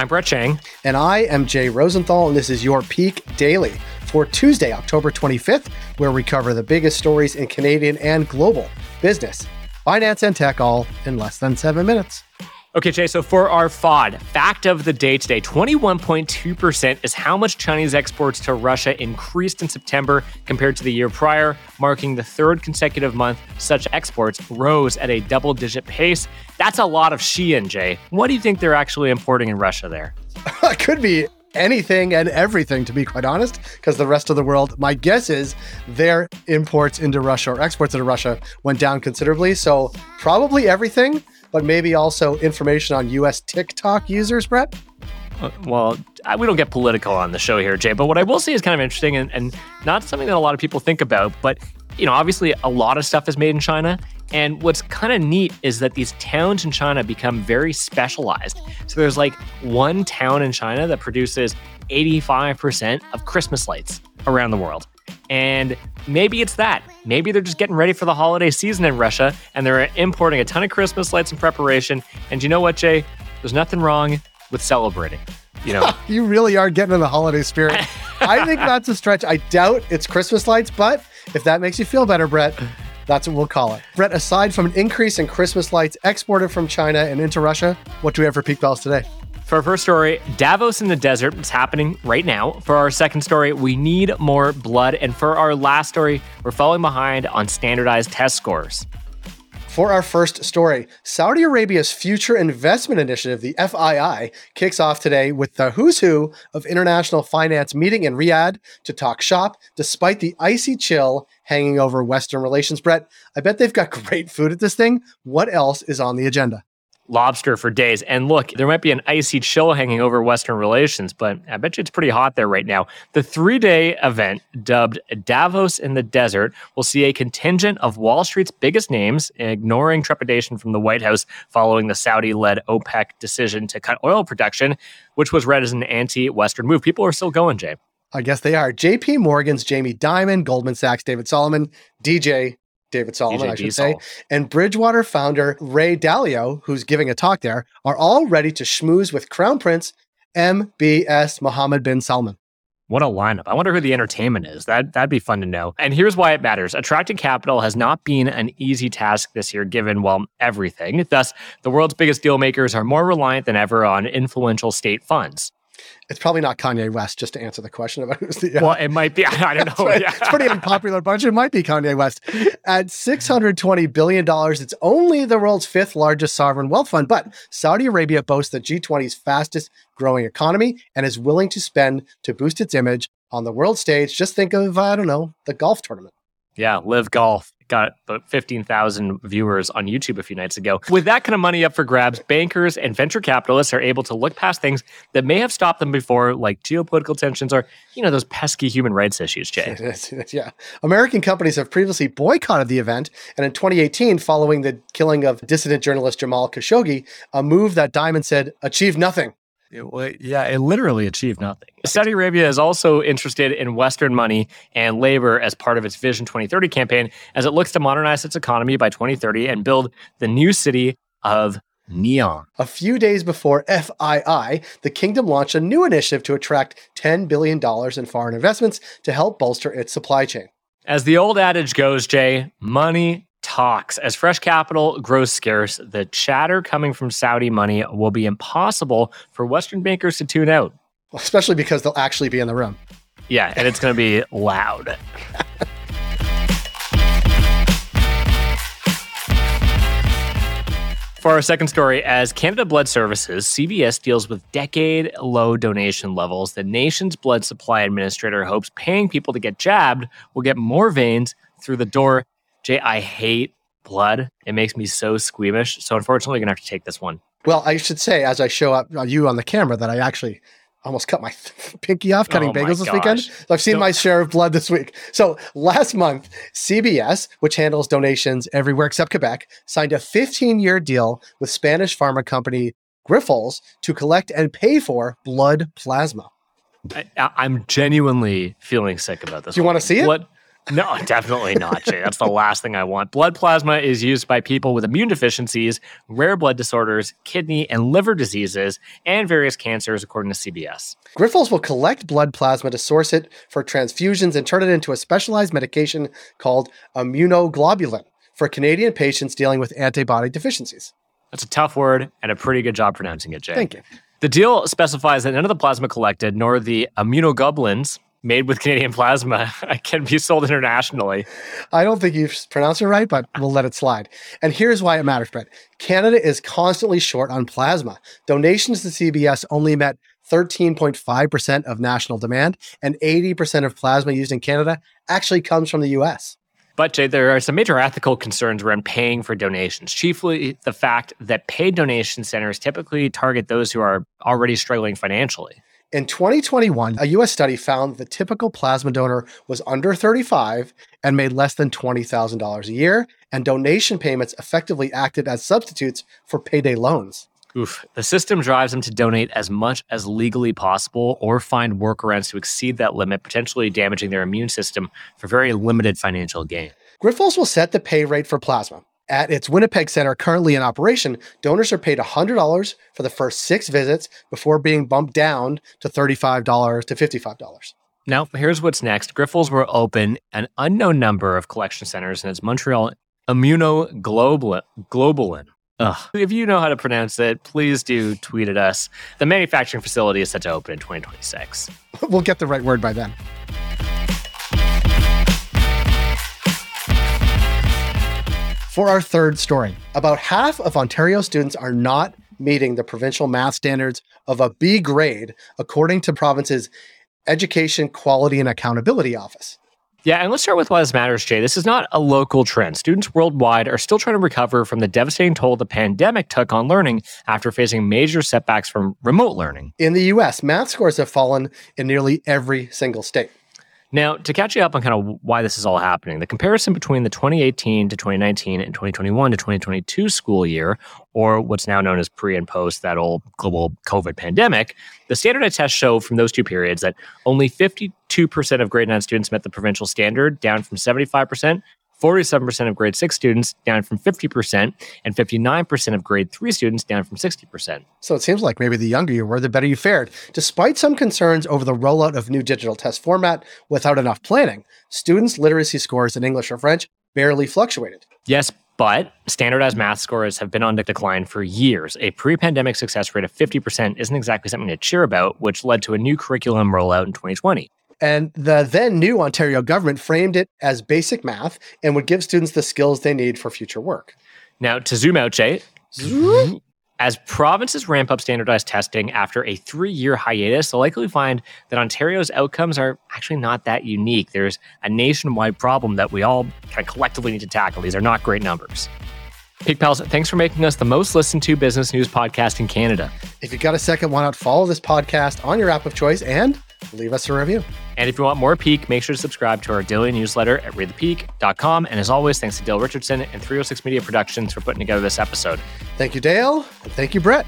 I'm Brett Chang. And I am Jay Rosenthal, and this is your Peak Daily for Tuesday, October 25th, where we cover the biggest stories in Canadian and global business, finance, and tech all in less than seven minutes. Okay, Jay, so for our FOD, fact of the day today 21.2% is how much Chinese exports to Russia increased in September compared to the year prior, marking the third consecutive month such exports rose at a double digit pace. That's a lot of Shein, Jay. What do you think they're actually importing in Russia there? could be anything and everything, to be quite honest, because the rest of the world, my guess is their imports into Russia or exports into Russia went down considerably. So, probably everything but maybe also information on US TikTok users, Brett? Uh, well, we don't get political on the show here, Jay, but what I will say is kind of interesting and, and not something that a lot of people think about. But, you know, obviously a lot of stuff is made in China. And what's kind of neat is that these towns in China become very specialized. So there's like one town in China that produces 85% of Christmas lights around the world. And maybe it's that. Maybe they're just getting ready for the holiday season in Russia and they're importing a ton of Christmas lights in preparation. And you know what, Jay? There's nothing wrong with celebrating. You know, you really are getting in the holiday spirit. I think that's a stretch. I doubt it's Christmas lights, but if that makes you feel better, Brett, that's what we'll call it. Brett, aside from an increase in Christmas lights exported from China and into Russia, what do we have for Peak Pals today? For our first story, Davos in the desert is happening right now. For our second story, we need more blood. And for our last story, we're falling behind on standardized test scores. For our first story, Saudi Arabia's Future Investment Initiative, the FII, kicks off today with the who's who of international finance meeting in Riyadh to talk shop, despite the icy chill hanging over Western relations. Brett, I bet they've got great food at this thing. What else is on the agenda? Lobster for days. And look, there might be an icy chill hanging over Western relations, but I bet you it's pretty hot there right now. The three day event, dubbed Davos in the Desert, will see a contingent of Wall Street's biggest names, ignoring trepidation from the White House following the Saudi led OPEC decision to cut oil production, which was read as an anti Western move. People are still going, Jay. I guess they are. JP Morgan's Jamie Dimon, Goldman Sachs, David Solomon, DJ David Solomon, DJ I should say, and Bridgewater founder Ray Dalio, who's giving a talk there, are all ready to schmooze with Crown Prince MBS Mohammed bin Salman. What a lineup. I wonder who the entertainment is. That that'd be fun to know. And here's why it matters. Attracting capital has not been an easy task this year given well everything. Thus, the world's biggest deal makers are more reliant than ever on influential state funds. It's probably not Kanye West, just to answer the question about who's the. Uh, well, it might be. I don't know. right. yeah. It's pretty unpopular bunch. It might be Kanye West. At $620 billion, it's only the world's fifth largest sovereign wealth fund. But Saudi Arabia boasts the G20's fastest growing economy and is willing to spend to boost its image on the world stage. Just think of, I don't know, the golf tournament. Yeah, LIV Golf got about 15,000 viewers on YouTube a few nights ago. With that kind of money up for grabs, bankers and venture capitalists are able to look past things that may have stopped them before, like geopolitical tensions or, you know, those pesky human rights issues, Jay. yeah. American companies have previously boycotted the event. And in 2018, following the killing of dissident journalist Jamal Khashoggi, a move that Dimon said achieved nothing. It, yeah, it literally achieved nothing. Saudi Arabia is also interested in Western money and labor as part of its Vision 2030 campaign as it looks to modernize its economy by 2030 and build the new city of Neom. A few days before FII, the kingdom launched a new initiative to attract $10 billion in foreign investments to help bolster its supply chain. As the old adage goes, Jay, money talks. As fresh capital grows scarce, the chatter coming from Saudi money will be impossible for Western bankers to tune out. Especially because they'll actually be in the room. Yeah, and it's going to be loud. For our second story, as Canada Blood Services, CBS deals with decade low donation levels. The nation's blood supply administrator hopes paying people to get jabbed will get more veins through the door Jay, I hate blood. It makes me so squeamish. So unfortunately, you're gonna have to take this one. Well, I should say as I show up uh, you on the camera that I actually almost cut my pinky off cutting oh bagels this weekend. So I've seen Don't. my share of blood this week. So last month, CBS, which handles donations everywhere except Quebec, signed a 15-year deal with Spanish pharma company Grifols to collect and pay for blood plasma. I, am genuinely feeling sick about this. Do you want to see it? Blood, No, definitely not, Jay. That's the last thing I want. Blood plasma is used by people with immune deficiencies, rare blood disorders, kidney and liver diseases, and various cancers, according to CBS. Grifols will collect blood plasma to source it for transfusions and turn it into a specialized medication called immunoglobulin for Canadian patients dealing with antibody deficiencies. That's a tough word and a pretty good job pronouncing it, Jay. Thank you. The deal specifies that none of the plasma collected, nor the immunoglobulins made with Canadian plasma, can be sold internationally. I don't think you've pronounced it right, but we'll let it slide. And here's why it matters, Brett. Canada is constantly short on plasma. Donations to CBS only met 13.5% of national demand, and 80% of plasma used in Canada actually comes from the US. But Jay, there are some major ethical concerns around paying for donations, chiefly the fact that paid donation centers typically target those who are already struggling financially. In 2021, a US study found the typical plasma donor was under 35 and made less than $20,000 a year, and donation payments effectively acted as substitutes for payday loans. Oof. The system drives them to donate as much as legally possible or find workarounds to exceed that limit, potentially damaging their immune system for very limited financial gain. Grifols will set the pay rate for plasma. At its Winnipeg Center, currently in operation, donors are paid $100 for the first six visits before being bumped down to $35 to $55. Now, here's what's next. Grifols will open an unknown number of collection centers in its Montreal immunoglobulin Ugh. If you know how to pronounce it, please do tweet at us. The manufacturing facility is set to open in 2026. we'll get the right word by then. For our third story, about half of Ontario students are not meeting the provincial math standards of a B grade, according to province's Education Quality and Accountability Office. Yeah, and let's start with why this matters, Jay. This is not a local trend. Students worldwide are still trying to recover from the devastating toll the pandemic took on learning after facing major setbacks from remote learning. In the US, math scores have fallen in nearly every single state. Now, to catch you up on kind of why this is all happening, the comparison between the 2018 to 2019 and 2021 to 2022 school year, or what's now known as pre and post that old global COVID pandemic, the standardized tests show from those two periods that only 52% of grade 9 students met the provincial standard, down from 75%, 47% of grade 6 students down from 50%, and 59% of grade 3 students down from 60%. So it seems like maybe the younger you were, the better you fared. Despite some concerns over the rollout of new digital test format without enough planning, students' literacy scores in English or French barely fluctuated. Yes, but standardized math scores have been on the decline for years. A pre pandemic success rate of 50% isn't exactly something to cheer about, which led to a new curriculum rollout in 2020. And the then new Ontario government framed it as basic math and would give students the skills they need for future work. Now, to zoom out, Jay, as provinces ramp up standardized testing after a three year hiatus, they'll likely find that Ontario's outcomes are actually not that unique. There's a nationwide problem that we all kind of collectively need to tackle. These are not great numbers. Peak Pals, thanks for making us the most listened to business news podcast in Canada. If you've got a second, why not follow this podcast on your app of choice and leave us a review. And if you want more Peak, make sure to subscribe to our daily newsletter at readthepeak.com. And as always, thanks to Dale Richardson and 306 Media Productions for putting together this episode. Thank you, Dale. And thank you, Brett.